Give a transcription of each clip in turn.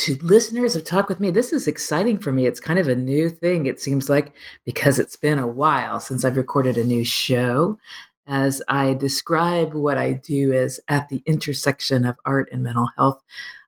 To listeners of Talk With Me. This is exciting for me. It's kind of a new thing, it seems like, because it's been a while since I've recorded a new show. As I describe what I do as at the intersection of art and mental health,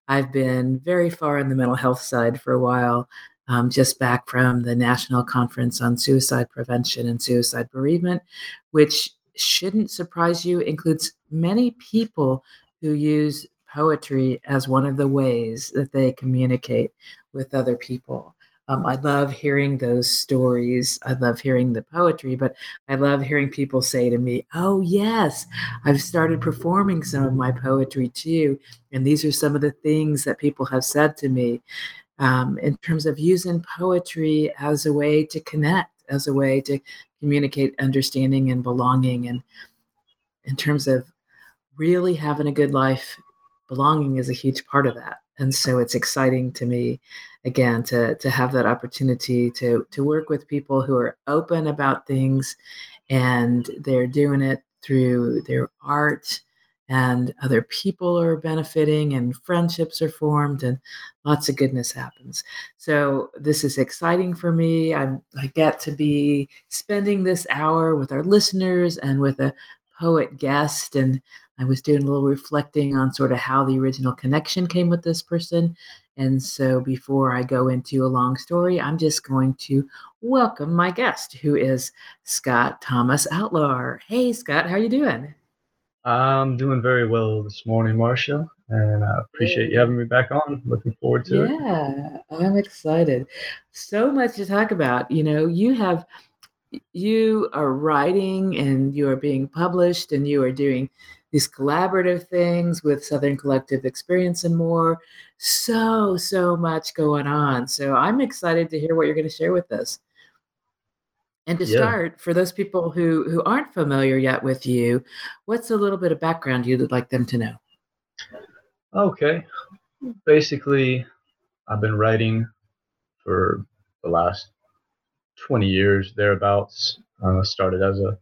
I've been very far on the mental health side for a while, um, just back from the National Conference on Suicide Prevention and Suicide Bereavement, which shouldn't surprise you, includes many people who use poetry as one of the ways that they communicate with other people. Um, I love hearing those stories. I love hearing the poetry, but I love hearing people say to me, Oh, yes, I've started performing some of my poetry too. And these are some of the things that people have said to me um, in terms of using poetry as a way to connect, as a way to communicate understanding and belonging. And in terms of really having a good life belonging is a huge part of that. And so it's exciting to me again to to have that opportunity to to work with people who are open about things and they're doing it through their art and other people are benefiting and friendships are formed and lots of goodness happens. So this is exciting for me. I'm, i get to be spending this hour with our listeners and with a poet guest and I was doing a little reflecting on sort of how the original connection came with this person. And so before I go into a long story, I'm just going to welcome my guest, who is Scott Thomas Outlar. Hey, Scott, how are you doing? I'm doing very well this morning, Marcia, and I appreciate you having me back on. Looking forward to yeah, it. Yeah, I'm excited. So much to talk about. You know, you have you are writing and you are being published and you are doing these collaborative things with Southern Collective Experience and more. So, so much going on. So I'm excited to hear what you're going to share with us. And to yeah. start, for those people who who aren't familiar yet with you, what's a little bit of background you'd like them to know? Okay. Basically, I've been writing for the last 20 years thereabouts. Uh, started as a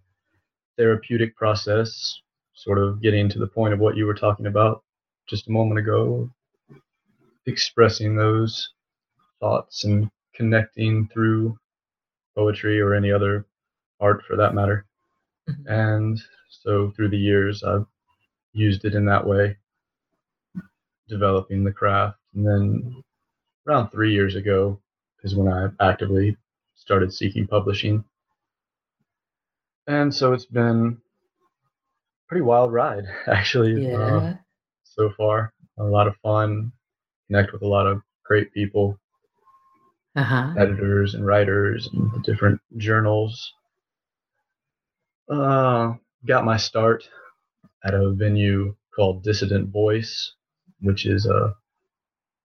therapeutic process sort of getting to the point of what you were talking about just a moment ago, expressing those thoughts and connecting through poetry or any other art for that matter. Mm-hmm. And so through the years, I've used it in that way, developing the craft. And then around three years ago is when I actively started seeking publishing. And so it's been pretty wild ride, actually. Uh, yeah. Uh, so far, a lot of fun. Connect with a lot of great people, uh-huh. editors and writers, and the different journals. Uh, got my start at a venue called Dissident Voice, which is a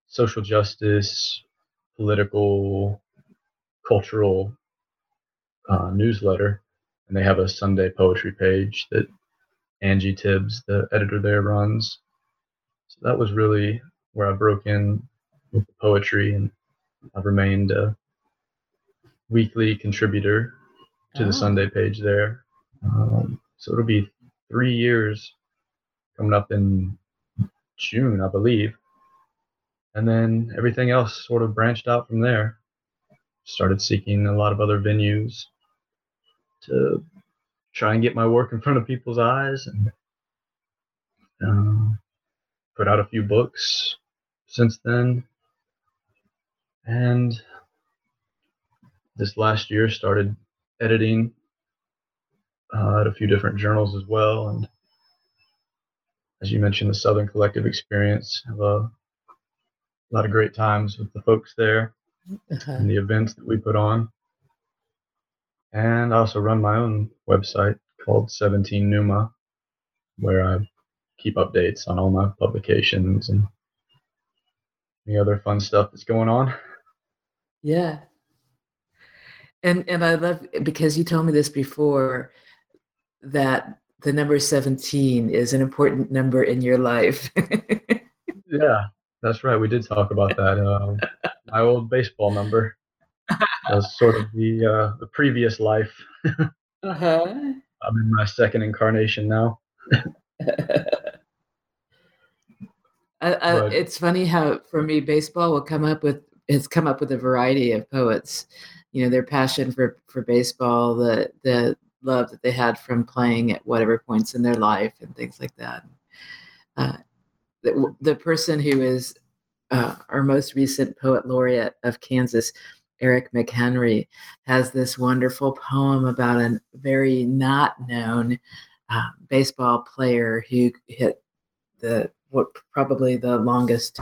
social justice, political, cultural uh, newsletter, and they have a Sunday poetry page that Angie Tibbs, the editor there, runs. So that was really where I broke in with the poetry, and I've remained a weekly contributor to oh. the Sunday page there. Um, so it'll be three years coming up in June, I believe. And then everything else sort of branched out from there. Started seeking a lot of other venues to try and get my work in front of people's eyes and uh, put out a few books since then. And this last year started editing uh, at a few different journals as well. And as you mentioned, the Southern Collective Experience, have a lot of great times with the folks there uh-huh. and the events that we put on. And I also run my own website called 17 Numa, where I keep updates on all my publications and any other fun stuff that's going on. Yeah. And and I love because you told me this before that the number 17 is an important number in your life. yeah, that's right. We did talk about that. Uh, my old baseball number was sort of the uh, the previous life. uh-huh. I'm in my second incarnation now. Uh, uh, it's funny how for me baseball will come up with it's come up with a variety of poets. You know, their passion for for baseball, the the love that they had from playing at whatever points in their life and things like that. Uh, the, the person who is uh, our most recent poet laureate of Kansas, Eric McHenry, has this wonderful poem about a very not known uh, baseball player who hit the what probably the longest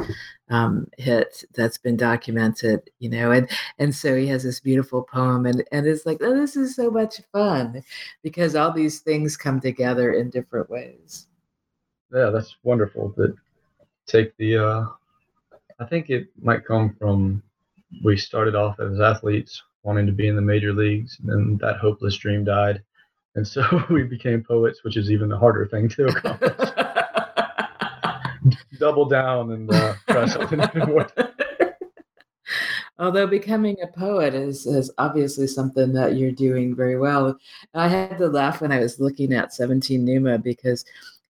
um, hit that's been documented, you know, and and so he has this beautiful poem, and and it's like, oh, this is so much fun because all these things come together in different ways. Yeah, that's wonderful. That take the, uh, I think it might come from we started off as athletes wanting to be in the major leagues, and then that hopeless dream died, and so we became poets, which is even the harder thing to accomplish. double down and uh, try something more. Although becoming a poet is, is obviously something that you're doing very well. I had to laugh when I was looking at 17 Numa because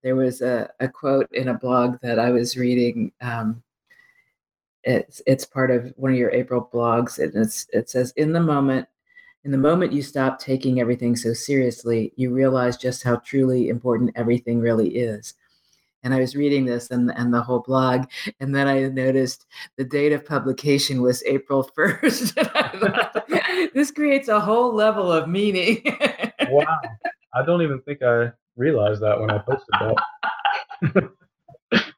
there was a, a quote in a blog that I was reading. Um, it's it's part of one of your April blogs, and it's it says in the moment, in the moment you stop taking everything so seriously, you realize just how truly important everything really is and I was reading this and, and the whole blog, and then I noticed the date of publication was April 1st. this creates a whole level of meaning. wow. I don't even think I realized that when I posted that.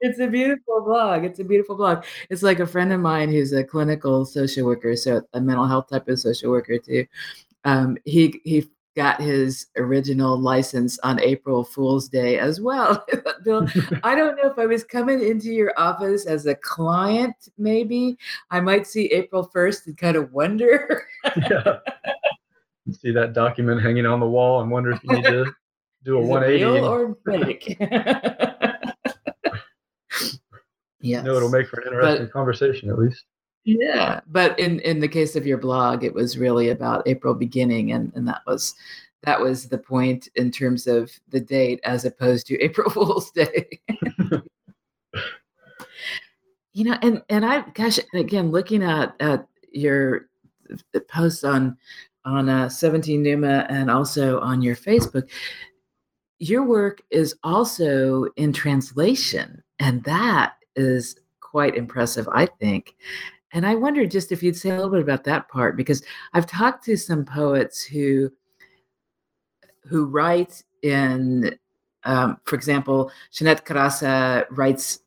it's a beautiful blog. It's a beautiful blog. It's like a friend of mine who's a clinical social worker, so a mental health type of social worker too. Um, he he got his original license on April Fool's Day as well. Bill, I don't know if I was coming into your office as a client, maybe I might see April 1st and kind of wonder. yeah. See that document hanging on the wall and wonder if you need to do a Is 180. real or fake? Yes. No, it'll make for an interesting but, conversation at least yeah but in in the case of your blog it was really about april beginning and and that was that was the point in terms of the date as opposed to april fool's day you know and and i gosh again looking at at your posts on on uh, 17 numa and also on your facebook your work is also in translation and that is quite impressive i think and I wonder just if you'd say a little bit about that part because I've talked to some poets who who write in, um, for example, Jeanette Carasa writes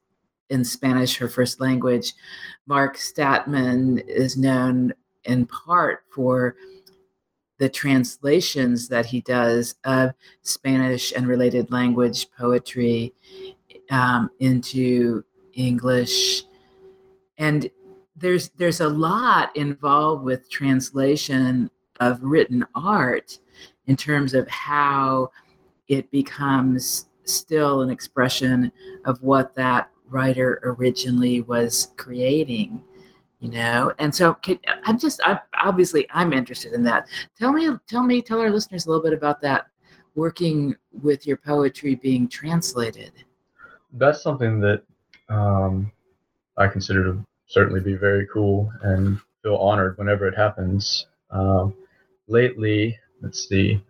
in Spanish, her first language. Mark Statman is known in part for the translations that he does of Spanish and related language poetry um, into English. And there's there's a lot involved with translation of written art in terms of how it becomes still an expression of what that writer originally was creating you know? And so can, i'm just i obviously i'm interested in that. Tell me tell me tell our listeners a little bit about that working with your poetry being translated. That's something that um, i consider to certainly be very cool and feel honored whenever it happens. Um, lately, let's see,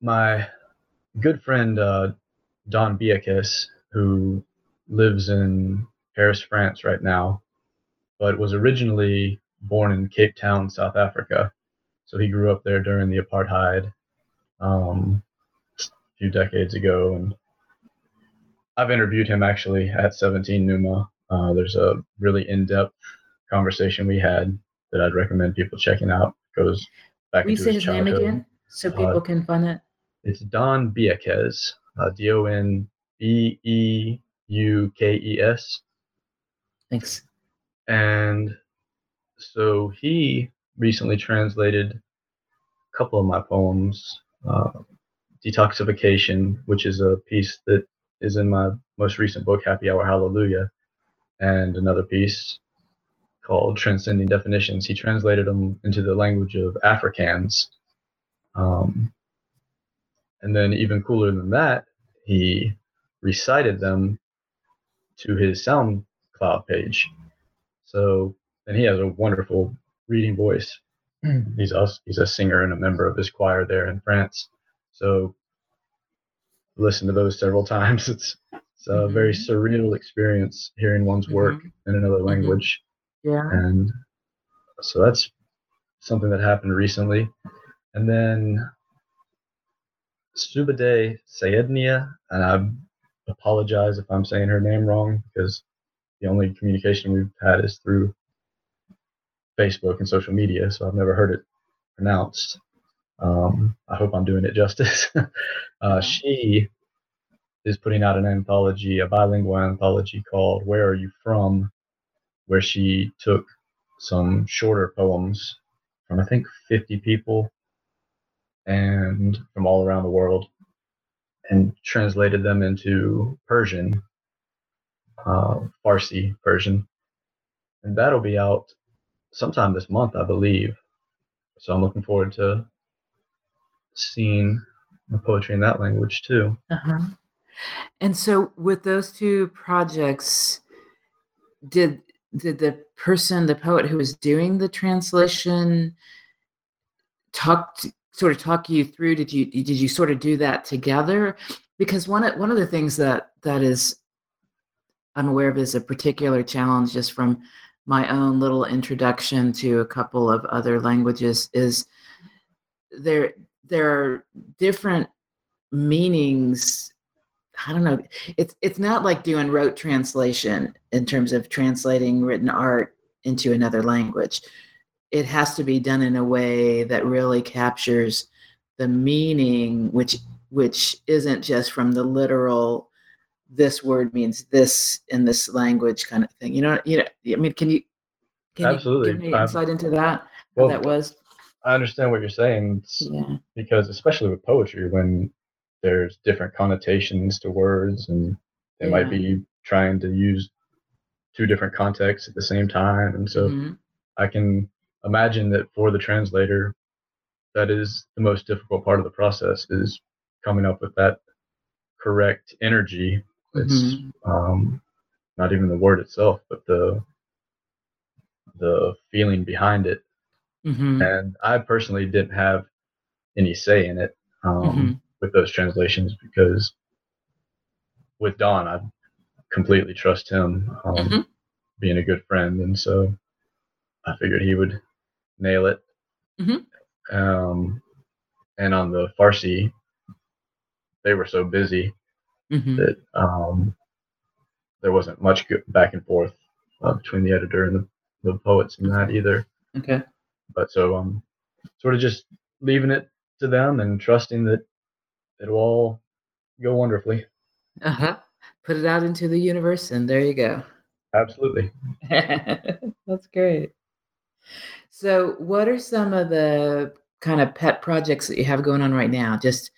my good friend uh, Don Beukes, who lives in Paris, France right now, but was originally born in Cape Town, South Africa. So he grew up there during the apartheid um, a few decades ago, and I've interviewed him actually at 17 Numa uh, there's a really in-depth conversation we had that I'd recommend people checking out. Goes back you say his childhood. name again so people uh, can find it? It's Don Beukes, uh, D O N B E U K E S. Thanks. And so he recently translated a couple of my poems, uh, Detoxification, which is a piece that is in my most recent book, Happy Hour Hallelujah and another piece called Transcending Definitions. He translated them into the language of Afrikaans. Um, and then, even cooler than that, he recited them to his SoundCloud page. So, and he has a wonderful reading voice. he's a, he's a singer and a member of his choir there in France. So, listen to those several times. It's it's a mm-hmm. very surreal experience hearing one's work mm-hmm. in another mm-hmm. language. Yeah. And so that's something that happened recently. And then Subade Sayednia, and I apologize if I'm saying her name wrong because the only communication we've had is through Facebook and social media, so I've never heard it pronounced. Um, I hope I'm doing it justice. uh, she is putting out an anthology, a bilingual anthology called Where Are You From? where she took some shorter poems from I think 50 people and from all around the world and translated them into Persian, uh, Farsi Persian. And that'll be out sometime this month, I believe. So I'm looking forward to seeing the poetry in that language too. Uh-huh. And so, with those two projects, did did the person, the poet who was doing the translation, talk to, sort of talk you through? Did you did you sort of do that together? Because one of, one of the things that that is I'm aware of is a particular challenge just from my own little introduction to a couple of other languages is there there are different meanings I don't know. It's it's not like doing rote translation in terms of translating written art into another language. It has to be done in a way that really captures the meaning, which which isn't just from the literal. This word means this in this language, kind of thing. You know, you know. I mean, can you can absolutely you give me insight into that? Well, that was. I understand what you're saying. Yeah. Because especially with poetry, when there's different connotations to words and they yeah. might be trying to use two different contexts at the same time and so mm-hmm. i can imagine that for the translator that is the most difficult part of the process is coming up with that correct energy it's mm-hmm. um, not even the word itself but the the feeling behind it mm-hmm. and i personally didn't have any say in it um, mm-hmm with those translations because with Don, I completely trust him, um, mm-hmm. being a good friend, and so I figured he would nail it. Mm-hmm. Um, and on the Farsi, they were so busy mm-hmm. that um, there wasn't much back and forth uh, between the editor and the, the poets in that either. Okay. But so I'm um, sort of just leaving it to them and trusting that it'll all go wonderfully. Uh huh. Put it out into the universe, and there you go. Absolutely. That's great. So, what are some of the kind of pet projects that you have going on right now? Just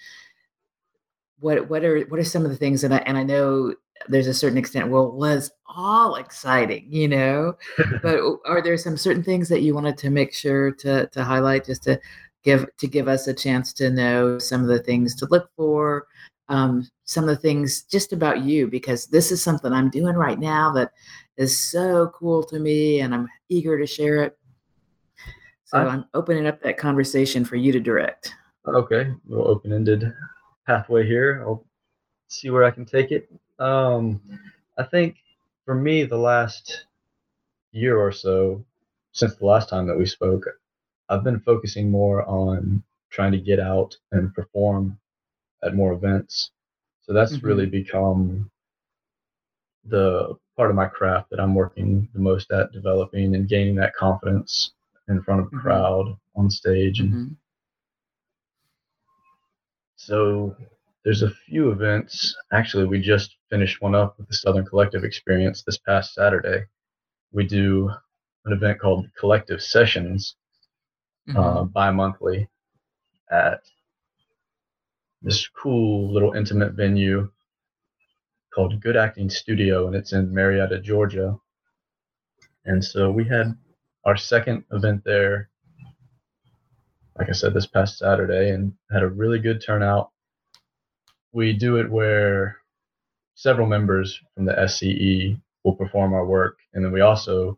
what what are what are some of the things that I and I know there's a certain extent well was all exciting, you know, but are there some certain things that you wanted to make sure to to highlight just to give to give us a chance to know some of the things to look for um, some of the things just about you? Because this is something i'm doing right now that is so cool to me and i'm eager to share it. So I, i'm opening up that conversation for you to direct. Okay little open-ended pathway here. I'll see where i can take it um, i think for me the last year or so since the last time that we spoke I've been focusing more on trying to get out and perform at more events. So that's mm-hmm. really become the part of my craft that I'm working the most at developing and gaining that confidence in front of a mm-hmm. crowd on stage. And mm-hmm. so there's a few events. Actually, we just finished one up with the Southern Collective Experience this past Saturday. We do an event called Collective Sessions, mm-hmm. uh, bi-monthly at this cool little intimate venue called Good Acting Studio, and it's in Marietta, Georgia. And so we had our second event there, like I said, this past Saturday, and had a really good turnout. We do it where several members from the SCE will perform our work, and then we also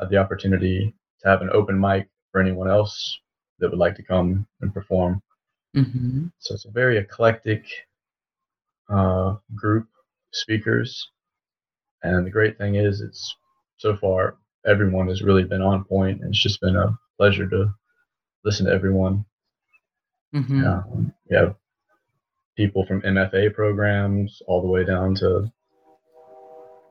have the opportunity to have an open mic for anyone else that would like to come and perform. Mm-hmm. So it's a very eclectic uh, group of speakers, and the great thing is, it's so far everyone has really been on point, and it's just been a pleasure to listen to everyone. Mm-hmm. Yeah, we have people from MFA programs all the way down to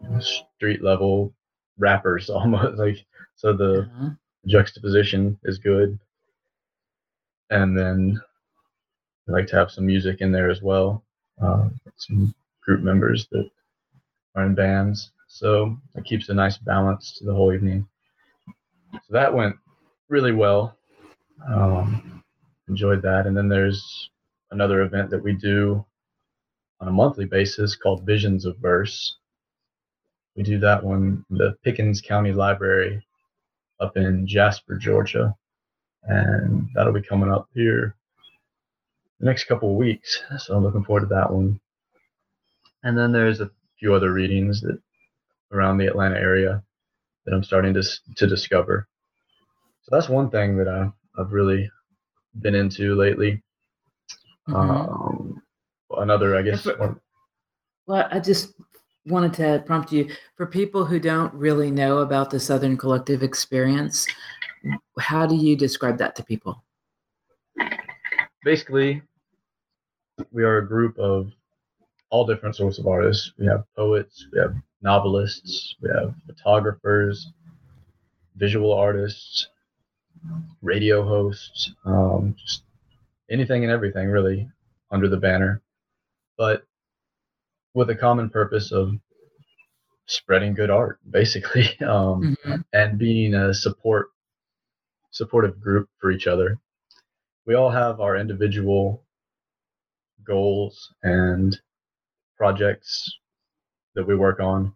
you know, street level rappers, almost like so. The Uh-huh. juxtaposition is good, and then I like to have some music in there as well. Uh, some group members that are in bands, so it keeps a nice balance to the whole evening. So that went really well. Um, enjoyed that, and then there's another event that we do on a monthly basis called Visions of Verse. We do that one in the Pickens County Library up in Jasper, Georgia, and that'll be coming up here the next couple of weeks. So I'm looking forward to that one. And then there's a few other readings that around the Atlanta area that I'm starting to to discover. So that's one thing that I, I've really been into lately. Mhm. Um, another, I guess, for- one- Well, I just wanted to prompt you for people who don't really know about the Southern Collective experience. How do you describe that to people? basically, we are a group of all different sorts of artists. We have poets, we have novelists, we have photographers, visual artists, radio hosts, um, just anything and everything really under the banner, but with a common purpose of spreading good art, basically, um, Mhm. and being a support supportive group for each other. We all have our individual goals and projects that we work on,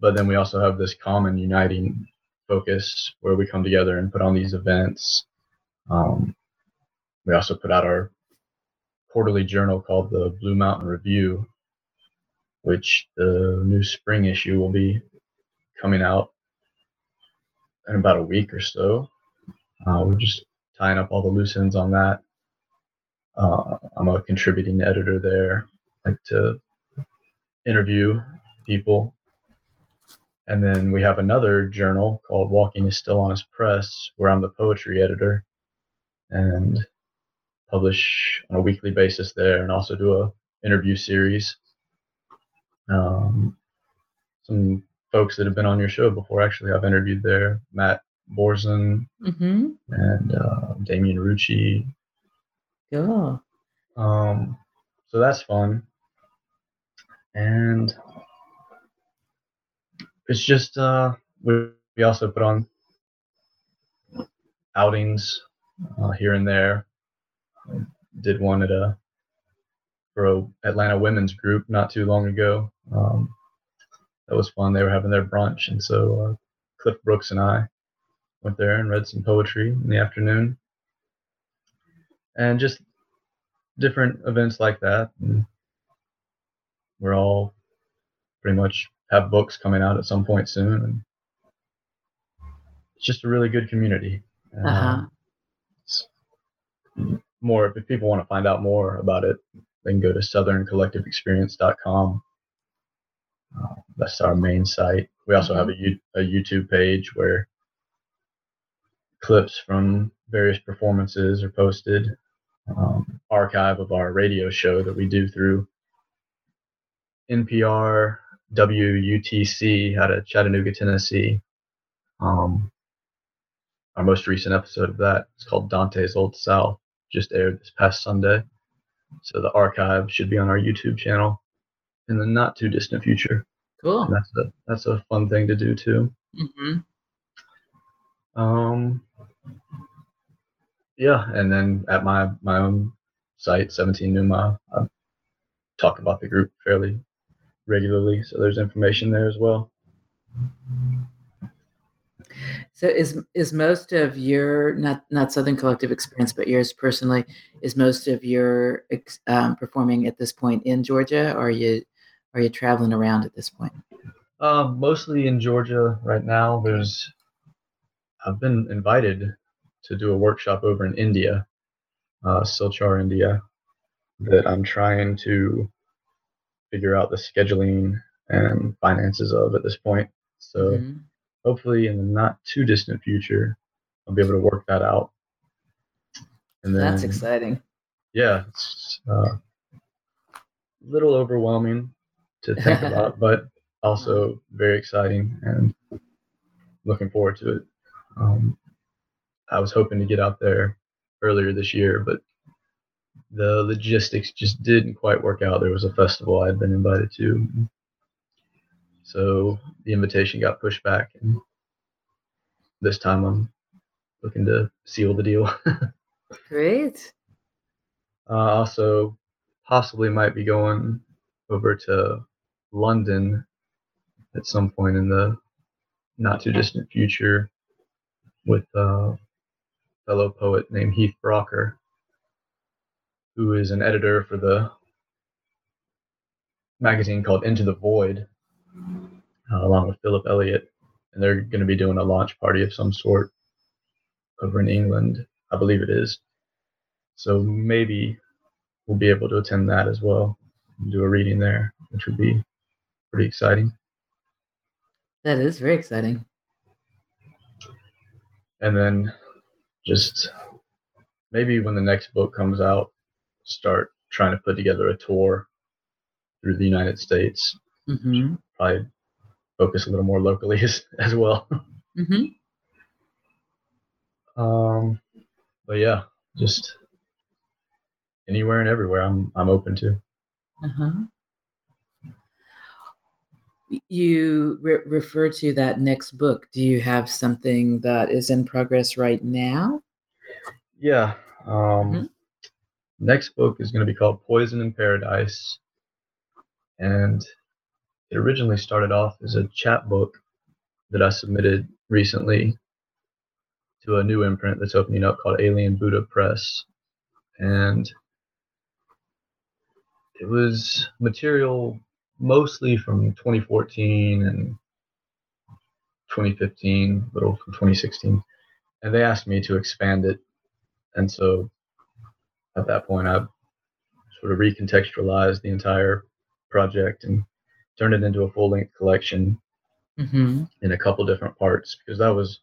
but then we also have this common uniting focus where we come together and put on these events. Um, we also put out our quarterly journal called the Blue Mountain Review, which the new spring issue will be coming out in about a week or so. Uh, we're just tying up all the loose ends on that. Uh, I'm a contributing editor there. I like to interview people. And then we have another journal called Walking is Still Honest Press, where I'm the poetry editor and publish on a weekly basis there and also do a interview series. Um, some folks that have been on your show before actually I've interviewed there. Matt Borczon Mhm. and uh, Damien Rucci. Cool. Um, so that's fun. And it's just uh, we, we also put on outings uh, here and there. Did one at a for a Atlanta women's group not too long ago. Um, that was fun. They were having their brunch, and so uh, Cliff Brooks and I went there and read some poetry in the afternoon, and just different events like that. And we're all pretty much have books coming out at some point soon, and it's just a really good community. Uh-huh. Um, more if people want to find out more about it, they can go to southerncollectiveexperience.com. Uh, that's our main site. We also have a, a YouTube page where clips from various performances are posted. Um, archive of our radio show that we do through NPR WUTC out of Chattanooga, Tennessee. Um, our most recent episode of that is called Dante's Old South, just aired this past Sunday. So the archive should be on our YouTube channel in the not too distant future. Cool. And that's a that's a fun thing to do too. hmm Um, yeah, and then at my my own site, 17 Numa, I talk about the group fairly regularly, so there's information there as well. So is is most of your not not Southern Collective experience, but yours personally, is most of your um, performing at this point in Georgia, or are you are you traveling around at this point? Um, mostly in Georgia right now. There's, I've been invited to do a workshop over in India, uh, Silchar, India, that I'm trying to figure out the scheduling and finances of at this point. So Mhm. Hopefully in the not too distant future, I'll be able to work that out. And then, That's exciting. yeah, it's uh, a little overwhelming to think about, but also very exciting and looking forward to it. Um, I was hoping to get out there earlier this year, but the logistics just didn't quite work out. There was a festival I had been invited to, so the invitation got pushed back, and this time I'm looking to seal the deal. Great. Uh, also, possibly might be going over to London at some point in the not too distant future with a fellow poet named Heath Brougher, who is an editor for the magazine called Into the Void, uh, along with Philip Elliott. And they're going to be doing a launch party of some sort over in England, I believe it is. So maybe we'll be able to attend that as well and do a reading there, which would be pretty exciting. That is very exciting. And then just maybe when the next book comes out, start trying to put together a tour through the United States. Hmm Probably focus a little more locally as, as well. hmm Um, but yeah, just anywhere and everywhere I'm I'm open to. Uh-huh. You re- refer to that next book. Do you have something that is in progress right now? Yeah. Um, Mhm. Next book is going to be called Poison in Paradise, and it originally started off as a chapbook that I submitted recently to a new imprint that's opening up called Alien Buddha Press, and it was material mostly from 2014 and 2015, little from 2016, and they asked me to expand it, and so at that point I sort of recontextualized the entire project and turned it into a full-length collection hmm in a couple different parts because that was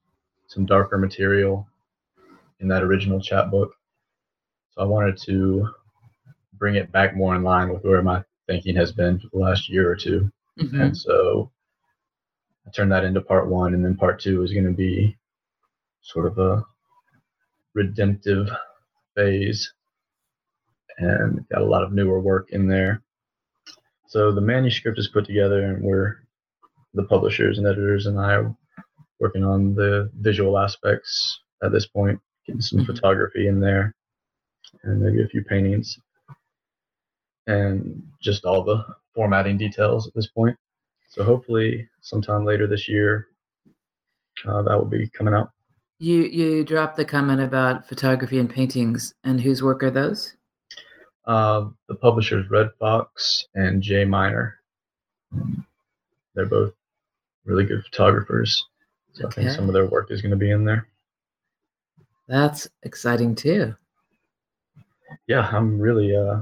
some darker material in that original chapbook. So I wanted to bring it back more in line with where my thinking has been for the last year or 2 hmm And so I turned that into part one, and then part two is going to be sort of a redemptive phase and got a lot of newer work in there. So the manuscript is put together, and we're the publishers and editors and I are working on the visual aspects at this point, getting some Mhm. photography in there, and maybe a few paintings, and just all the formatting details at this point. So hopefully, sometime later this year, uh, that will be coming out. You you dropped the comment about photography and paintings, and whose work are those? Uh, the publishers Red Fox and Jay Miner. They're both really good photographers. So I think some of their work is going to be in there. That's exciting too. Yeah, I'm really, uh,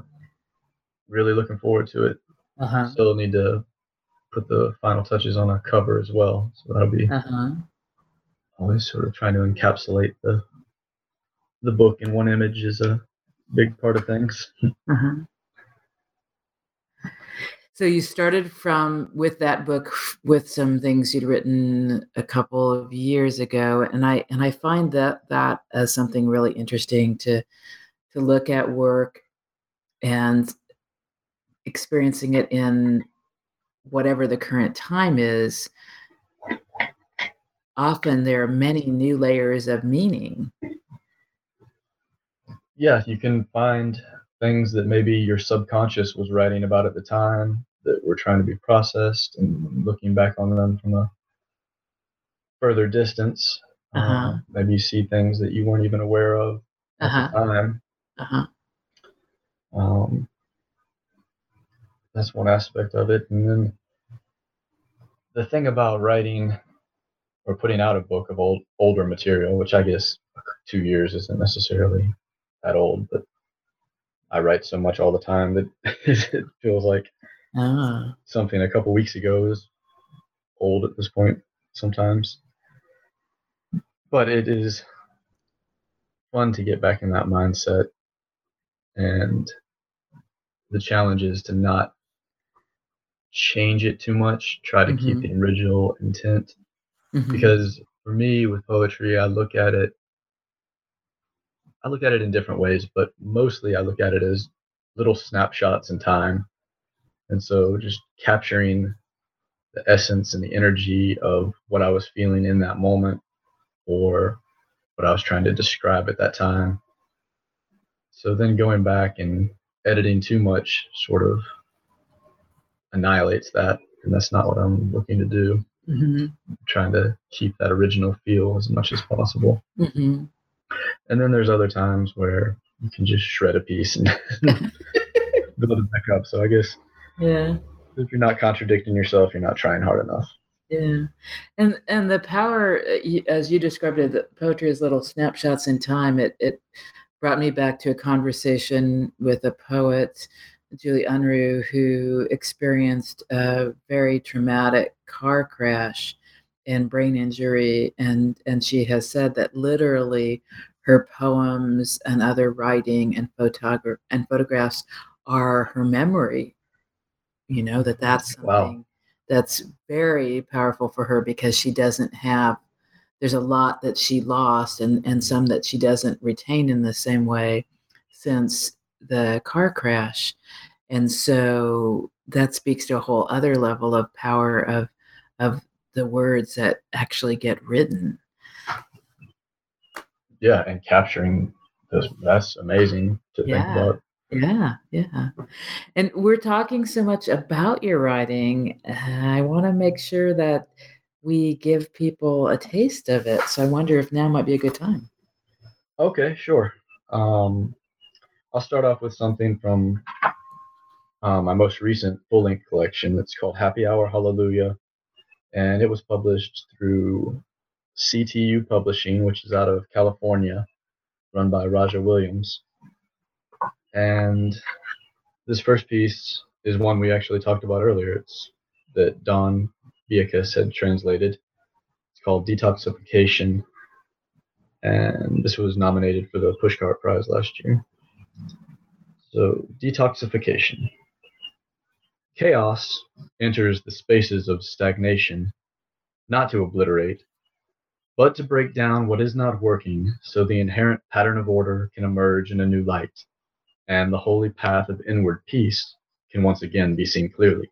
really looking forward to it. Uh-huh. Still need to put the final touches on a cover as well. So that'll be Uh-huh. always sort of trying to encapsulate the the book in one image is a big part of things. Uh-huh. So you started from with that book with some things you'd written a couple of years ago, and I and I find that that as something really interesting to to look at work and experiencing it in whatever the current time is. Often there are many new layers of meaning. Yeah, you can find things that maybe your subconscious was writing about at the time that were trying to be processed and looking back on them from a further distance. Uh-huh. Uh, maybe you see things that you weren't even aware of at Uh-huh. the time. Uh-huh. Um, that's one aspect of it. And then the thing about writing or putting out a book of old older material, which I guess two years isn't necessarily that old, but I write so much all the time that it feels like ah. something a couple weeks ago is old at this point sometimes. But it is fun to get back in that mindset and the challenge is to not change it too much try to mm-hmm. keep the original intent mm-hmm. because for me with poetry i look at it i look at it in different ways but mostly i look at it as little snapshots in time and so just capturing the essence and the energy of what i was feeling in that moment or what i was trying to describe at that time so then going back and editing too much sort of annihilates that, and that's not what I'm looking to do. Mm-hmm. trying to keep that original feel as much as possible. Mm-hmm. And then there's other times where you can just shred a piece and build it back up. So I guess yeah, if you're not contradicting yourself, you're not trying hard enough. Yeah, and and the power, uh, as you described it, the poetry is little snapshots in time. It it brought me back to a conversation with a poet, Julie Unruh, who experienced a very traumatic car crash and brain injury. And, and she has said that literally her poems and other writing and, photogra- and photographs are her memory. You know, that that's something wow. that's very powerful for her because she doesn't have there's a lot that she lost and, and some that she doesn't retain in the same way since the car crash. And so that speaks to a whole other level of power of of the words that actually get written. Yeah, and capturing this that's amazing to yeah. think about. Yeah, yeah. And we're talking so much about your writing. I want to make sure that we give people a taste of it. So I wonder if now might be a good time. Okay, sure. Um, I'll start off with something from uh, my most recent full length collection. It's called Happy Hour Hallelujah, and it was published through CTU Publishing, which is out of California, run by Raja Williams. And this first piece is one we actually talked about earlier. It's that Don Beukes had translated. It's called Detoxification, and this was nominated for the Pushcart Prize last year. So, detoxification. Chaos enters the spaces of stagnation, not to obliterate, but to break down what is not working so the inherent pattern of order can emerge in a new light, and the holy path of inward peace can once again be seen clearly.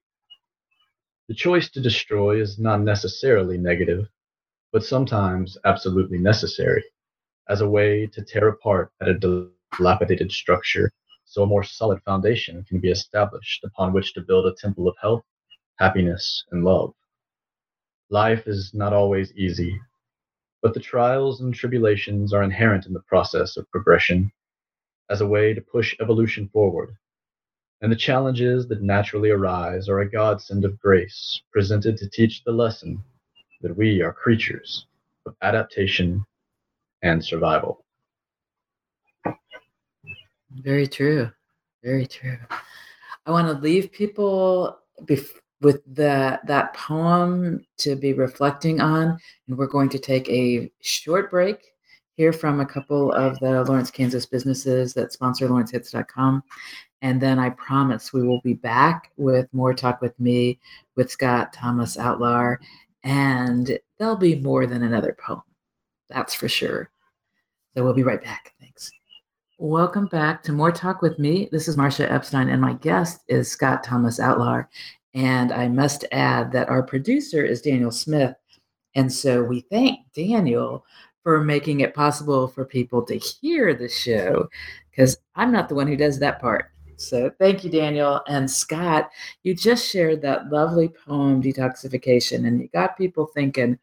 The choice to destroy is not necessarily negative, but sometimes absolutely necessary, as a way to tear apart at a dilapidated structure so a more solid foundation can be established upon which to build a temple of health, happiness, and love. Life is not always easy, but the trials and tribulations are inherent in the process of progression as a way to push evolution forward and the challenges that naturally arise are a godsend of grace presented to teach the lesson that we are creatures of adaptation and survival. Very true. Very true. I want to leave people bef- with the, that poem to be reflecting on, and we're going to take a short break. Hear from a couple of the Lawrence, Kansas businesses that sponsor lawrencehits.com and then I promise we will be back with more talk with me, with Scott Thomas Outlar, and there'll be more than another poem. That's for sure. So we'll be right back. Thanks. Welcome back to More Talk with Me. This is Marcia Epstein, and my guest is Scott Thomas Outlar. And I must add that our producer is Daniel Smith. And so we thank Daniel for making it possible for people to hear the show because I'm not the one who does that part. So thank you, Daniel. And Scott, you just shared that lovely poem, Detoxification, and you got people thinking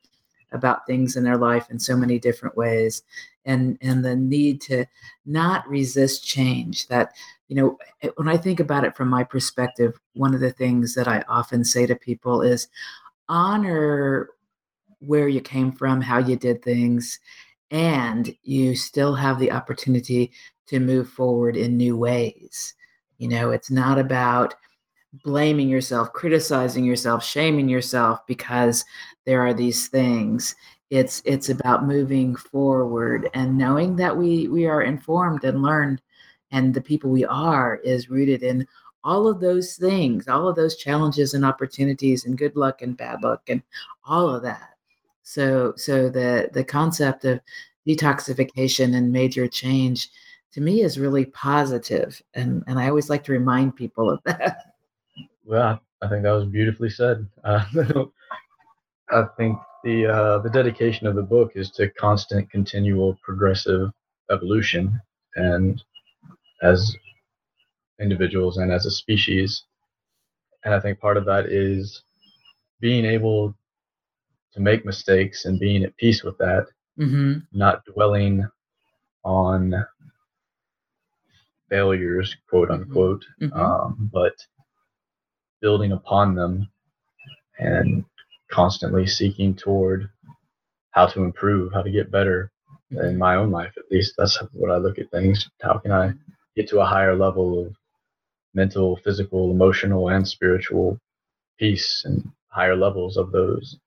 about things in their life in so many different ways and and the need to not resist change that you know, eh, when I think about it from my perspective, one of the things that I often say to people is honor where you came from, how you did things, and you still have the opportunity to move forward in new ways. You know, it's not about blaming yourself, criticizing yourself, shaming yourself because there are these things. It's it's about moving forward and knowing that we we are informed and learned and the people we are is rooted in all of those things, all of those challenges and opportunities and good luck and bad luck and all of that. So so the the concept of detoxification and major change to me is really positive and and I always like to remind people of that. Well, I think that was beautifully said. Uh, I think the uh, the dedication of the book is to constant, continual, progressive evolution, and as individuals and as a species. And I think part of that is being able to make mistakes and being at peace with that, mm-hmm. not dwelling on failures, quote mm-hmm. unquote, mm-hmm. um, but building upon them and constantly seeking toward how to improve, how to get better in my own life. At least that's what I look at things. How can I get to a higher level of mental, physical, emotional, and spiritual peace and higher levels of those.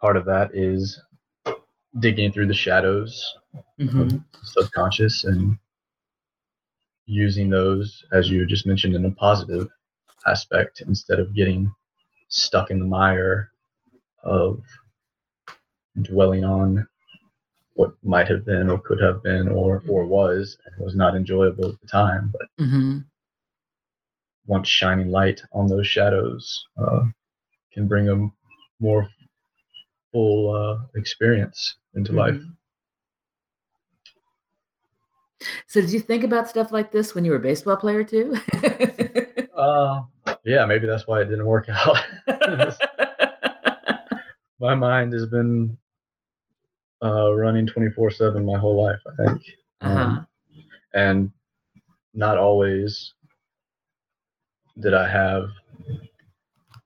Part of that is digging through the shadows mm-hmm. of subconscious and using those, as you just mentioned, in a positive aspect instead of getting stuck in the mire of dwelling on what might have been or could have been or or was and was not enjoyable at the time but mm-hmm. once shining light on those shadows uh, can bring a more full uh, experience into mm-hmm. life so did you think about stuff like this when you were a baseball player too uh, yeah maybe that's why it didn't work out my mind has been uh, running 24 7 my whole life, I think. Uh-huh. Um, and not always did I have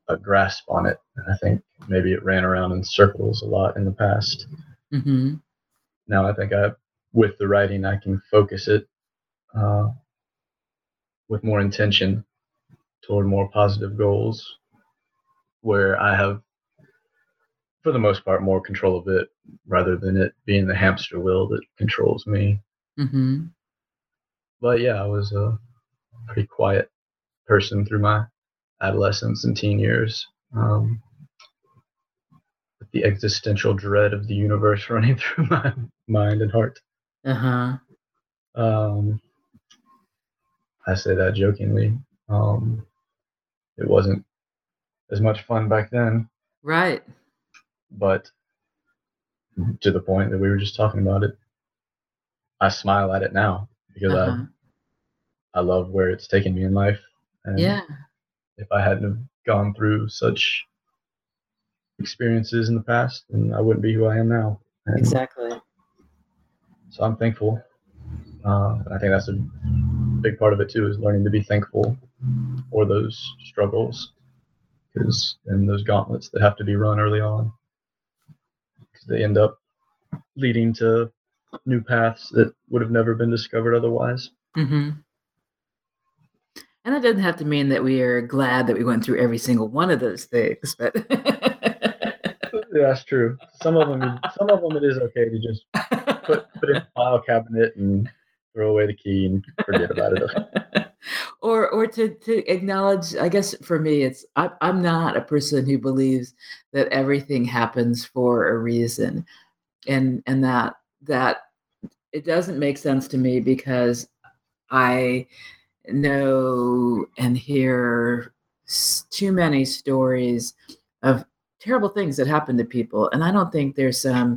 a grasp on it. And I think maybe it ran around in circles a lot in the past. Mm-hmm. Now I think I, with the writing, I can focus it uh, with more intention toward more positive goals where I have for the most part, more control of it rather than it being the hamster wheel that controls me. Mm-hmm. But yeah, I was a pretty quiet person through my adolescence and teen years. Um, with the existential dread of the universe running through my mind and heart. Uh huh. Um, I say that jokingly. Um, it wasn't as much fun back then. Right but to the point that we were just talking about it, I smile at it now because uh-huh. I I love where it's taken me in life. And yeah. If I hadn't have gone through such experiences in the past, then I wouldn't be who I am now. And exactly. So I'm thankful. Uh, I think that's a big part of it too, is learning to be thankful for those struggles, because and those gauntlets that have to be run early on they end up leading to new paths that would have never been discovered otherwise. Mm-hmm. And that doesn't have to mean that we are glad that we went through every single one of those things, but yeah, that's true. Some of them, some of them, it is okay to just put put in a file cabinet and throw away the key and forget about it. or or to to acknowledge i guess for me it's I, i'm not a person who believes that everything happens for a reason and and that that it doesn't make sense to me because i know and hear too many stories of terrible things that happen to people and i don't think there's some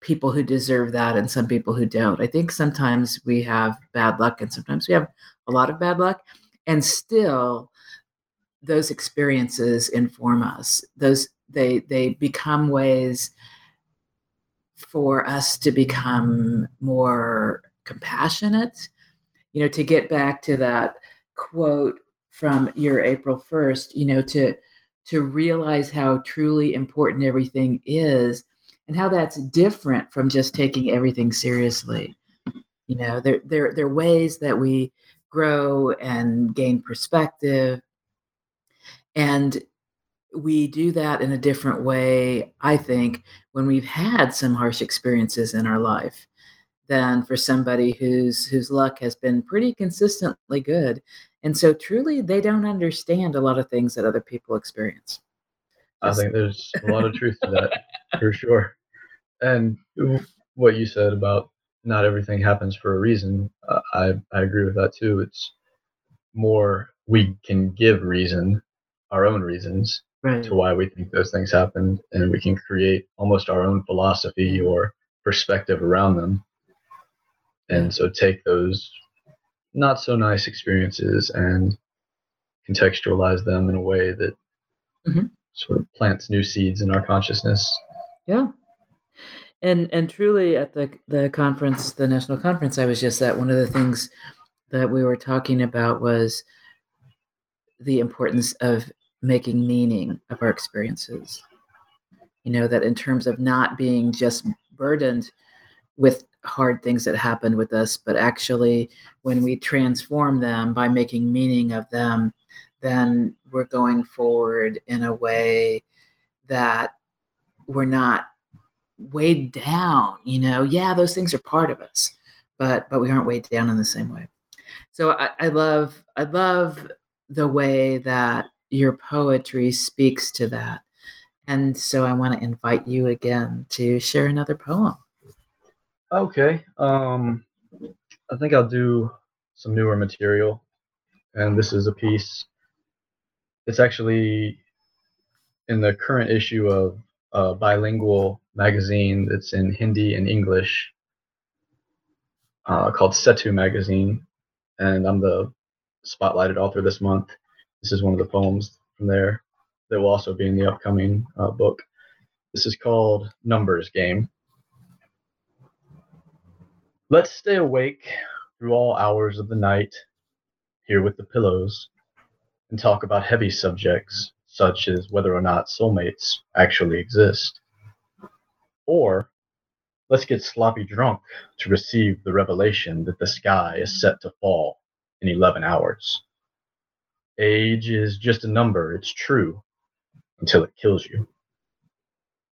people who deserve that and some people who don't. I think sometimes we have bad luck and sometimes we have a lot of bad luck. And still those experiences inform us. Those they they become ways for us to become more compassionate. you know, to get back to that quote from your April 1st, you know, to to realize how truly important everything is and how that's different from just taking everything seriously. You know, there there there are ways that we grow and gain perspective. And we do that in a different way, I think, when we've had some harsh experiences in our life than for somebody whose whose luck has been pretty consistently good. And so truly they don't understand a lot of things that other people experience. I think there's a lot of truth to that for sure. And what you said about not everything happens for a reason, uh, I I agree with that too. It's more we can give reason, our own reasons Right. to why we think those things happen, and we can create almost our own philosophy or perspective around them. And so take those not so nice experiences and contextualize them in a way that Mhm. sort of plants new seeds in our consciousness. Yeah. And and truly at the the conference, the national conference I was just at, one of the things that we were talking about was the importance of making meaning of our experiences. You know, that in terms of not being just burdened with hard things that happened with us, but actually when we transform them by making meaning of them, then we're going forward in a way that we're not weighed down you know yeah those things are part of us but but we aren't weighed down in the same way so i, I love i love the way that your poetry speaks to that and so i want to invite you again to share another poem Okay. Um, I think I'll do some newer material, and this is a piece. It's actually in the current issue of a bilingual magazine that's in Hindi and English uh, called Setu Magazine, and I'm the spotlighted author this month. This is one of the poems from there that will also be in the upcoming uh, book. This is called Numbers Game. Let's stay awake through all hours of the night, here with the pillows, and talk about heavy subjects such as whether or not soulmates actually exist. Or let's get sloppy drunk to receive the revelation that the sky is set to fall in 11 hours. Age is just a number, it's true, until it kills you.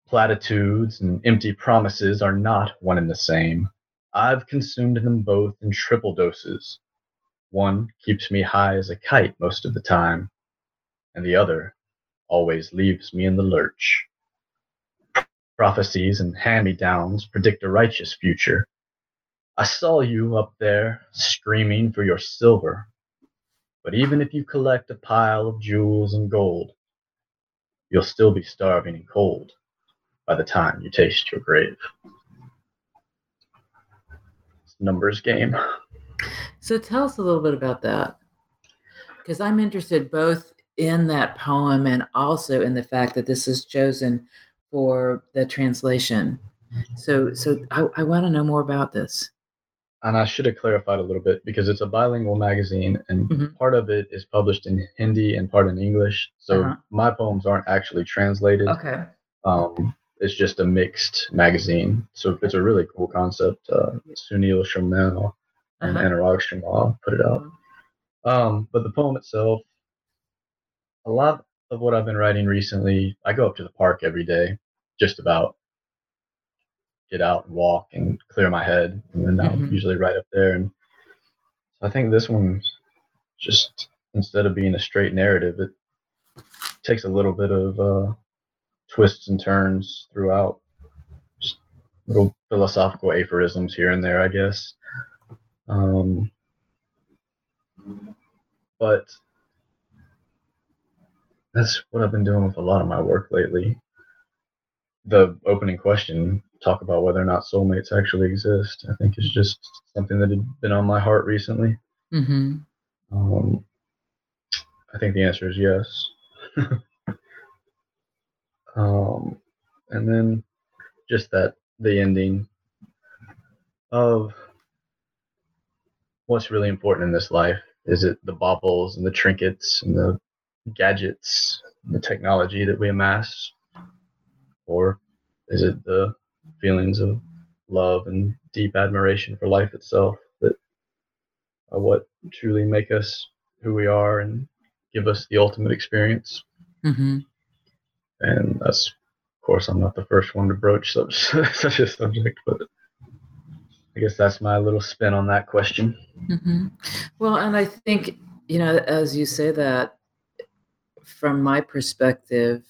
Platitudes and empty promises are not one and the same. I've consumed them both in triple doses. One keeps me high as a kite most of the time, and the other always leaves me in the lurch. Prophecies and hand me downs predict a righteous future. I saw you up there screaming for your silver, but even if you collect a pile of jewels and gold, you'll still be starving and cold by the time you taste your grave. It's numbers game. so tell us a little bit about that because i'm interested both in that poem and also in the fact that this is chosen for the translation so so i, I want to know more about this And I should have clarified a little bit because it's a bilingual magazine, and Mhm. part of it is published in Hindi and part in English. So Uh-huh. my poems aren't actually translated. okay Um, it's just a mixed magazine. So it's a really cool concept. Uh, Sunil Sharma and Uh-huh. Anurag Sharma put it out. Um, but the poem itself, a lot of what I've been writing recently, I go up to the park every day, just about get out and walk and clear my head, and then I'll Mhm. usually right up there. And I think this one, just instead of being a straight narrative, it takes a little bit of uh, twists and turns throughout, just little philosophical aphorisms here and there, I guess. Um, but that's what I've been doing with a lot of my work lately. The opening question, talk about whether or not soulmates actually exist, I think is just something that had been on my heart recently. mm-hmm. Um, I think the answer is yes. um, and then just that the ending of what's really important in this life? Is it the baubles and the trinkets and the gadgets, and the technology that we amass, or is it the feelings of love and deep admiration for life itself that are what truly make us who we are and give us the ultimate experience? Mm-hmm. And that's, of course, I'm not the first one to broach such, such a subject, but I guess that's my little spin on that question. Mm-hmm. Well, and I think, you know, as you say that, from my perspective,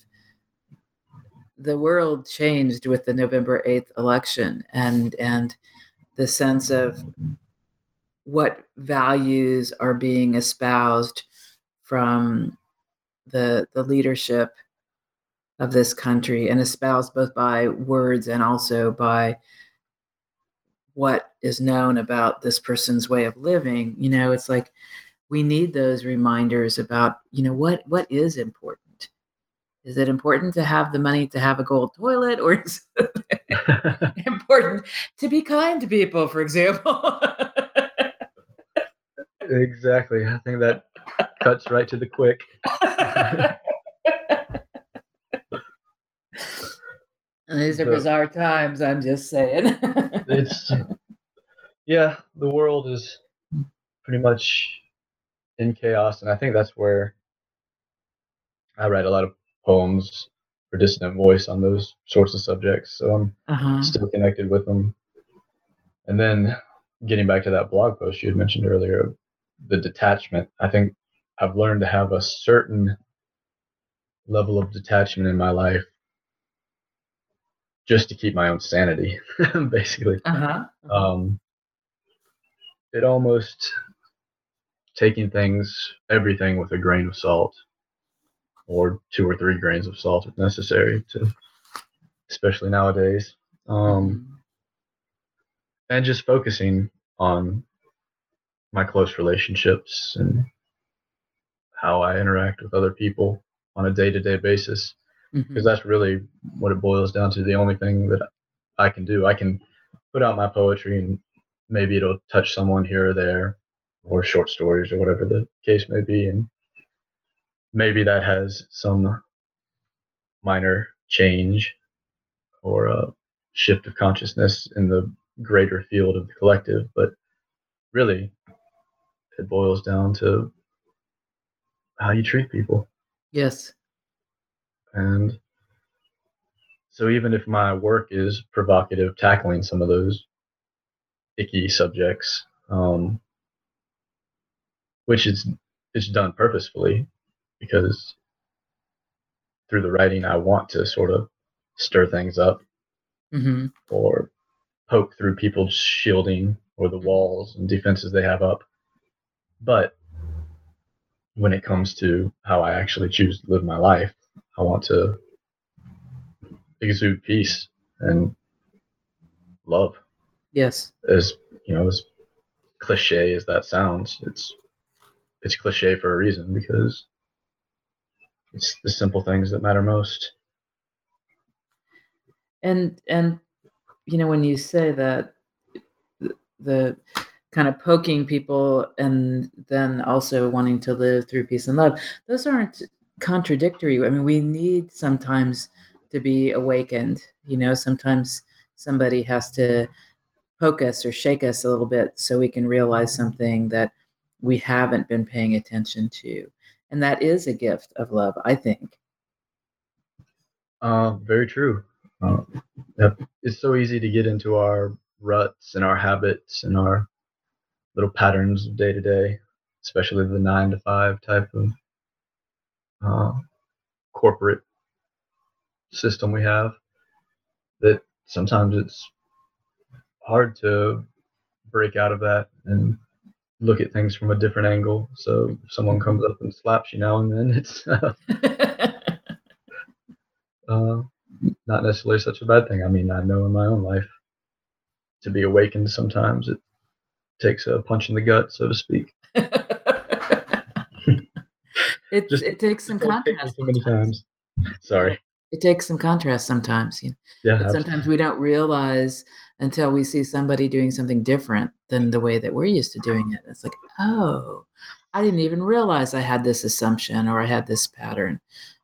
the world changed with the November 8th election and and the sense of what values are being espoused from the the leadership of this country and espoused both by words and also by what is known about this person's way of living. You know it's like we need those reminders about you know what what is important is it important to have the money to have a gold toilet or is it important to be kind to people for example? Exactly. I think that cuts right to the quick. These are bizarre times i'm just saying. It's yeah the world is pretty much in chaos and i think that's where i write a lot of poems for dissident voice on those sorts of subjects so i'm uh-huh. still connected with them and then getting back to that blog post you had mentioned earlier the detachment i think i've learned to have a certain level of detachment in my life just to keep my own sanity basically uh-huh. um it almost taking things, everything with a grain of salt, or two or three grains of salt if necessary, to especially nowadays. Um, and just focusing on my close relationships and how I interact with other people on a day to day basis. Because Mhm. that's really what it boils down to. The only thing that I can do, I can put out my poetry and maybe it'll touch someone here or there, or short stories or whatever the case may be. And maybe that has some minor change or a shift of consciousness in the greater field of the collective. But really, it boils down to how you treat people. Yes. And so, even if my work is provocative, tackling some of those icky subjects, um, which is is done purposefully, because through the writing, I want to sort of stir things up hmm or poke through people's shielding or the walls and defenses they have up. But when it comes to how I actually choose to live my life, I want to exude peace and love. Yes. As you know, as cliche as that sounds, it's it's cliche for a reason because it's the simple things that matter most. And and you know when you say that th- the kind of poking people and then also wanting to live through peace and love, those aren't contradictory. I mean, we need sometimes to be awakened. You know, sometimes somebody has to poke us or shake us a little bit so we can realize something that we haven't been paying attention to. And that is a gift of love, I think. Uh, very true. Uh. It's so easy to get into our ruts and our habits and our little patterns of day to day, especially the nine to five type of uh, corporate system we have. That sometimes it's hard to break out of that and look at things from a different angle. So if someone comes up and slaps you now and then, it's uh, uh, not necessarily such a bad thing. I mean, I know in my own life to be awakened sometimes it takes a punch in the gut, so to speak. it, Just- it takes some Don't take me contrast. many sometimes. times. Sorry. it takes some contrast sometimes. You know? Yeah, but sometimes we don't realize until we see somebody doing something different than the way that we're used to doing it. It's like, oh, I didn't even realize I had this assumption or I had this pattern.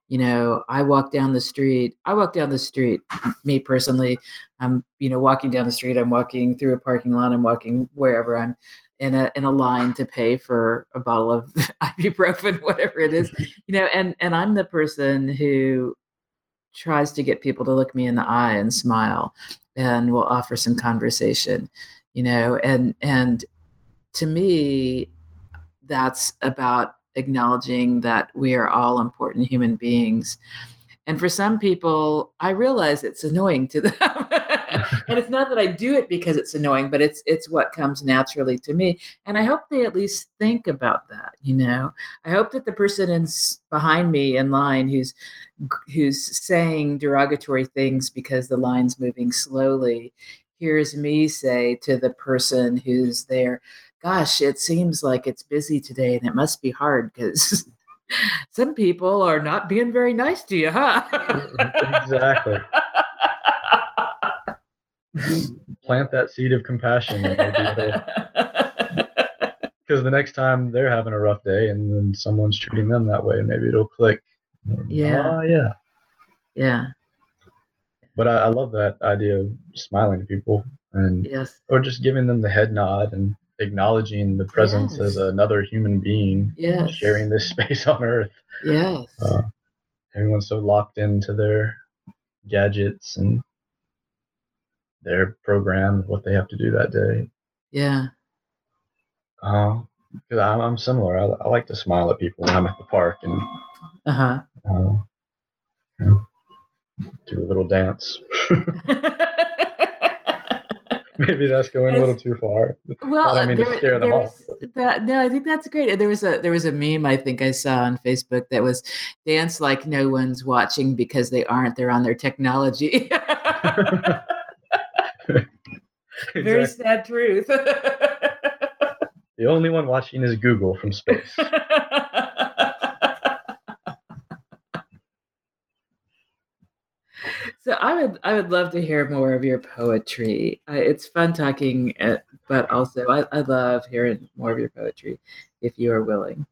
You know, I walk down the street. I walk down the street. Me personally, I'm you know walking down the street. I'm walking through a parking lot. I'm walking wherever I'm in a in a line to pay for a bottle of ibuprofen, whatever it is. Mm-hmm. You know, and and I'm the person who tries to get people to look me in the eye and smile and will offer some conversation you know and and to me that's about acknowledging that we are all important human beings. And for some people i realize it's annoying to them and it's not that i do it because it's annoying but it's it's what comes naturally to me and i hope they at least think about that you know i hope that the person in, behind me in line who's who's saying derogatory things because the line's moving slowly hears me say to the person who's there gosh it seems like it's busy today and it must be hard because some people are not being very nice to you, huh? exactly. Plant that seed of compassion. Because the next time they're having a rough day and then someone's treating them that way, maybe it'll click. Yeah. Oh, yeah. Yeah. But I, I love that idea of smiling to people and yes. or just giving them the head nod and acknowledging the presence yes. as another human being yes. sharing this space on earth yes uh, everyone's so locked into their gadgets and their program what they have to do that day yeah uh, because I'm, I'm similar I, I, like to smile at people when i'm at the park and uh-huh uh, do a little dance maybe that's going a little too far. Well, I mean there, to scare them off. That, no, I think that's great. There was a there was a meme I think I saw on Facebook that was dance like no one's watching because they aren't. They're on their technology. Very sad truth. the only one watching is Google from space. So I would I would love to hear more of your poetry. Uh, it's fun talking, uh, but also I, I love hearing more of your poetry, if you are willing.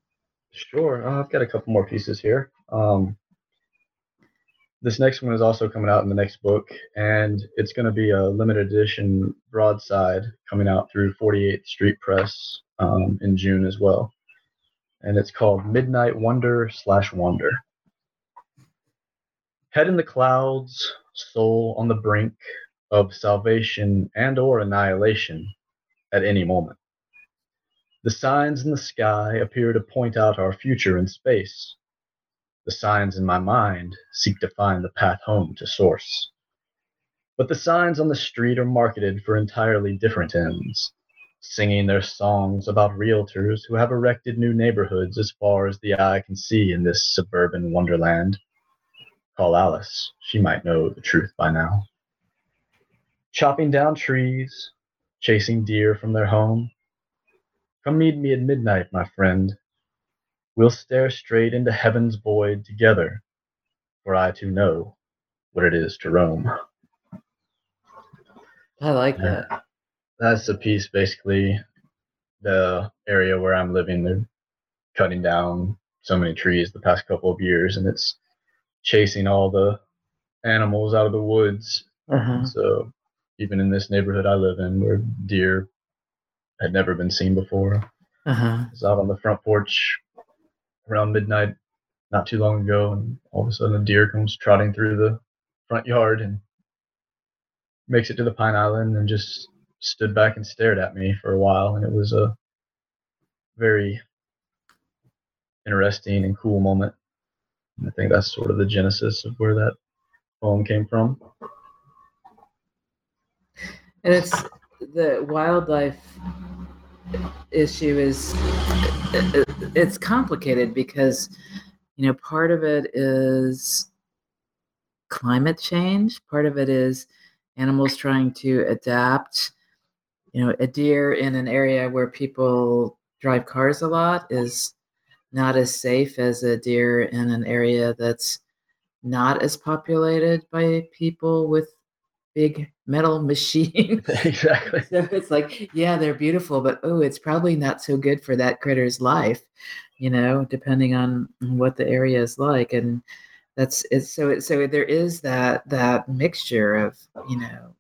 Sure, uh, I've got a couple more pieces here. Um, this next one is also coming out in the next book, and it's going to be a limited edition broadside coming out through 48th Street Press um, in June as well, and it's called Midnight Wonder slash Wonder. Head in the clouds, soul on the brink of salvation and or annihilation at any moment. The signs in the sky appear to point out our future in space. The signs in my mind seek to find the path home to source. But the signs on the street are marketed for entirely different ends, singing their songs about realtors who have erected new neighborhoods as far as the eye can see in this suburban wonderland. Call Alice. She might know the truth by now. Chopping down trees, chasing deer from their home. Come meet me at midnight, my friend. We'll stare straight into heaven's void together, for I too know what it is to roam. I like that. That's the piece, basically. The area where I'm living, they're cutting down so many trees the past couple of years, and it's chasing all the animals out of the woods. Uh-huh. So even in this neighborhood I live in, where deer had never been seen before, uh-huh. I was out on the front porch around midnight not too long ago, and all of a sudden a deer comes trotting through the front yard and makes it to the pine island and just stood back and stared at me for a while, and it was a very interesting and cool moment. I think that's sort of the genesis of where that poem came from. And it's the wildlife issue is it's complicated because you know part of it is climate change part of it is animals trying to adapt. You know a deer in an area where people drive cars a lot is not as safe as a deer in an area that's not as populated by people with big metal machine. exactly. so it's like, yeah, they're beautiful, but oh, it's probably not so good for that critter's life, you know, depending on what the area is like. And that's it's so it so there is that that mixture of, you know,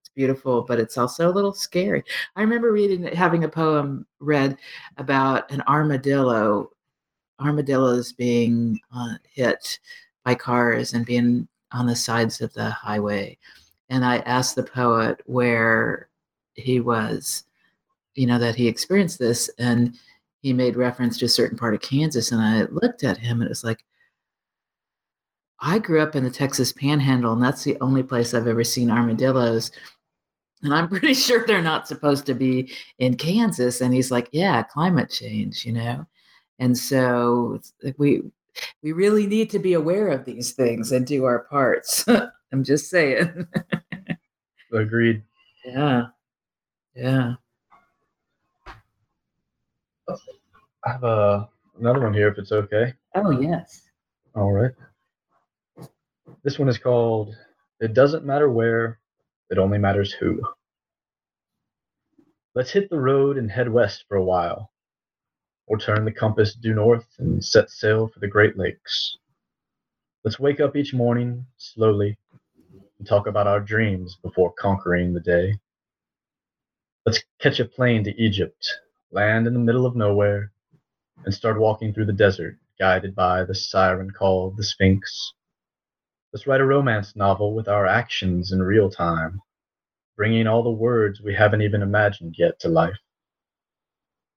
it's beautiful, but it's also a little scary. I remember reading having a poem read about an armadillo, armadillos being uh, hit by cars and being on the sides of the highway and I asked the poet where he was, you know, that he experienced this, and he made reference to a certain part of Kansas, and I looked at him, and it was like, I grew up in the Texas Panhandle, and that's the only place I've ever seen armadillos. And I'm pretty sure they're not supposed to be in Kansas. And he's like, Yeah, climate change, you know? And so we we really need to be aware of these things and do our parts. I'm just saying. Agreed. Yeah. Yeah. I have a, another one here if it's okay. Oh, yes. All right. This one is called It Doesn't Matter Where, It Only Matters Who. Let's hit the road and head west for a while, or turn the compass due north and set sail for the Great Lakes. Let's wake up each morning slowly and talk about our dreams before conquering the day. Let's catch a plane to Egypt, land in the middle of nowhere, and start walking through the desert, guided by the siren call of the Sphinx. Let's write a romance novel with our actions in real time, bringing all the words we haven't even imagined yet to life.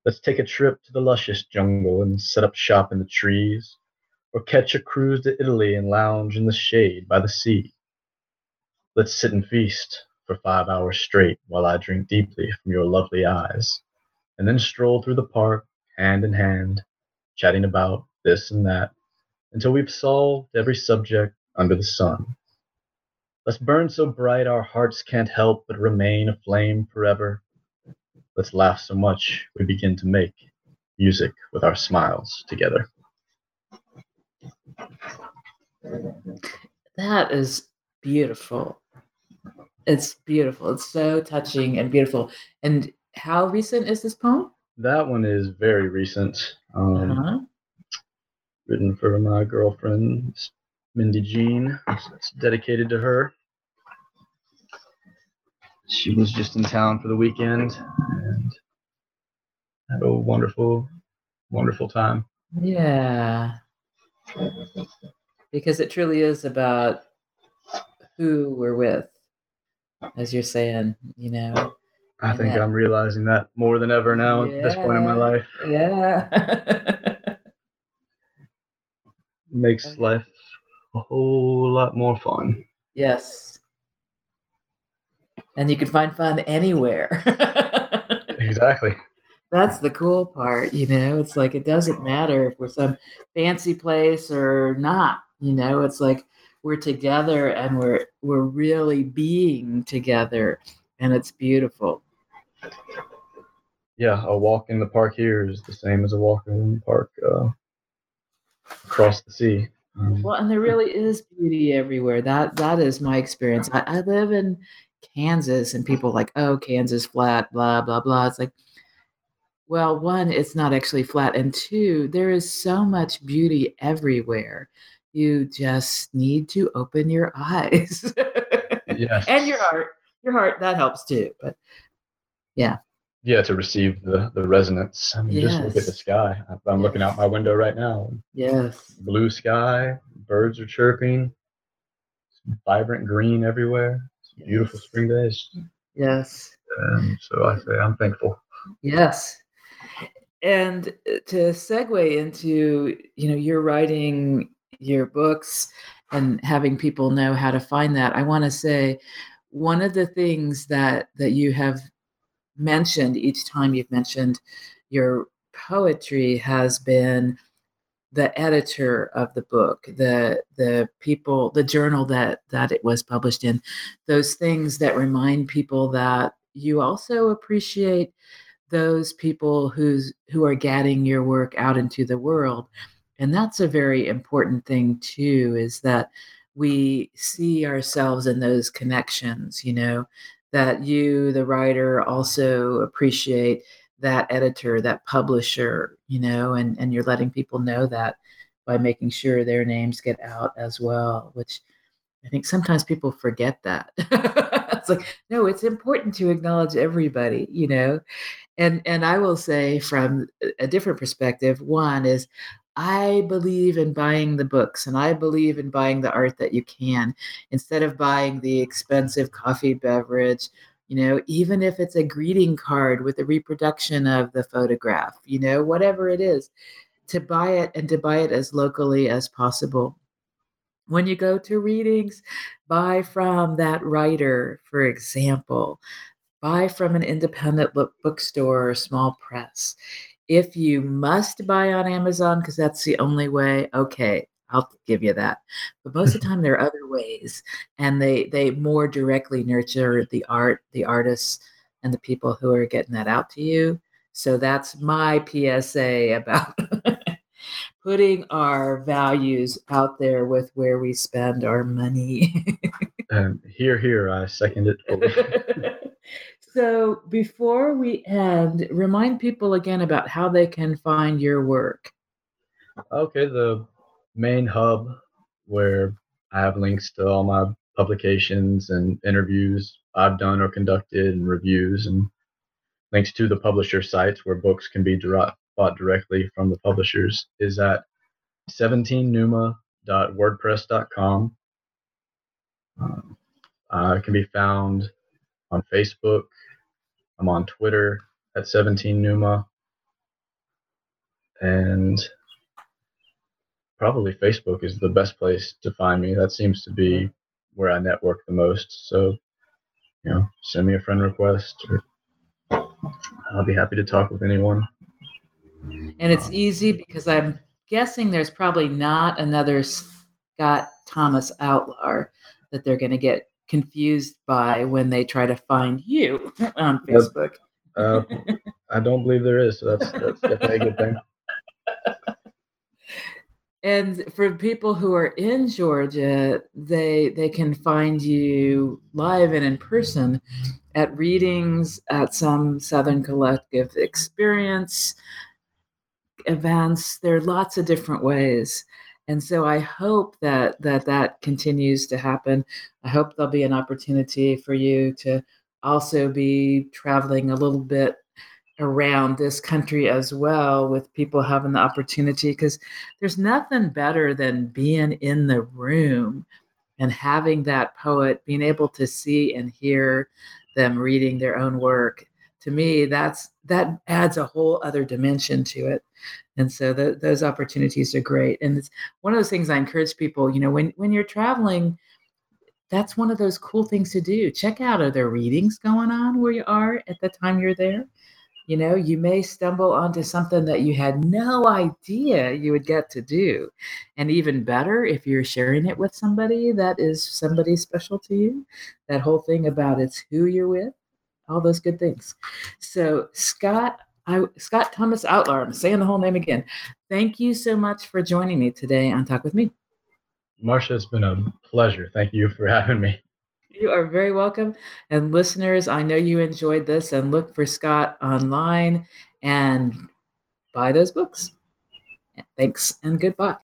Let's take a trip to the luscious jungle and set up shop in the trees, or catch a cruise to Italy and lounge in the shade by the sea. Let's sit and feast for five hours straight while I drink deeply from your lovely eyes, and then stroll through the park hand in hand, chatting about this and that, until we've solved every subject under the sun. Let's burn so bright our hearts can't help but remain aflame forever. Let's laugh so much we begin to make music with our smiles together. That is beautiful. It's beautiful. It's so touching and beautiful. And how recent is this poem? That one is very recent. Um, uh-huh. Written for my girlfriend, Mindy Jean. It's dedicated to her. She was just in town for the weekend and had a wonderful, wonderful time. Yeah. Because it truly is about who we're with, as you're saying, you know. I think that, I'm realizing that more than ever now yeah, at this point in my life. Yeah. Makes life a whole lot more fun. Yes. And you can find fun anywhere. exactly. That's the cool part, you know. It's like it doesn't matter if we're some fancy place or not, you know. It's like we're together and we're we're really being together and it's beautiful. Yeah a walk in the park here is the same as a walk in the park uh, across the sea. Um, well and there really is beauty everywhere. That that is my experience. I, I live in kansas and people like oh kansas flat blah blah blah. It's like well one it's not actually flat and two there is so much beauty everywhere you just need to open your eyes. yes. And your heart. Your heart, that helps too. But yeah. Yeah, to receive the, the resonance. I mean, yes. just look at the sky. I'm looking out my window right now. Yes. Blue sky, birds are chirping, vibrant green everywhere. Yes. Beautiful spring days. Yes. And so I say I'm thankful. Yes. And uh, to segue into, you know, you're writing your books and having people know how to find that. I want to say one of the things that that you have mentioned each time you've mentioned your poetry has been the editor of the book the the people the journal that that it was published in. Those things that remind people that you also appreciate those people who's who are getting your work out into the world And that's a very important thing, too, is that we see ourselves in those connections, you know, that you, the writer, also appreciate that editor, that publisher, you know, and, and you're letting people know that by making sure their names get out as well, which I think sometimes people forget that. it's like, no, it's important to acknowledge everybody, you know. And and I will say from a different perspective, one is I believe in buying the books and I believe in buying the art that you can instead of buying the expensive coffee beverage, you know, even if it's a greeting card with a reproduction of the photograph, you know, whatever it is, to buy it and to buy it as locally as possible. When you go to readings, buy from that writer, for example. Buy from an independent book bookstore or small press. If you must buy on Amazon because that's the only way, okay, I'll give you that. But most of the time there are other ways and they they more directly nurture the art, the artists and the people who are getting that out to you. So that's my PSA about putting our values out there with where we spend our money. and um, here, here, I second it. So before we end, remind people again about how they can find your work. Okay, the main hub where I have links to all my publications and interviews I've done or conducted and reviews and links to the publisher sites where books can be direct, bought directly from the publishers is at 17numa.wordpress.com. Um, uh, it can be found on Facebook. I'm on Twitter at 17numa. And probably Facebook is the best place to find me. That seems to be where I network the most. So, you know, send me a friend request. I'll be happy to talk with anyone. And it's easy because I'm guessing there's probably not another Scott Thomas Outlar that they're going to get confused by when they try to find you on Facebook. Uh, I don't believe there is. So that's, that's definitely a good thing. And for people who are in Georgia, they they can find you live and in person at readings at some Southern Collective experience events. There are lots of different ways. And so I hope that that that continues to happen. I hope there'll be an opportunity for you to also be traveling a little bit around this country as well with people having the opportunity because there's nothing better than being in the room and having that poet being able to see and hear them reading their own work to me that's that adds a whole other dimension to it. And so the, those opportunities are great. And it's one of those things i encourage people you know when when you're traveling that's one of those cool things to do. Check out are there readings going on where you are at the time you're there? You know you may stumble onto something that you had no idea you would get to do. And even better if you're sharing it with somebody that is somebody special to you that whole thing about it's who you're with all those good things. So, Scott, I, Scott Thomas Outlar, I'm saying the whole name again. Thank you so much for joining me today on Talk with Me. Marsha, it's been a pleasure. Thank you for having me. You are very welcome. And listeners, I know you enjoyed this and look for Scott online and buy those books. Thanks and goodbye.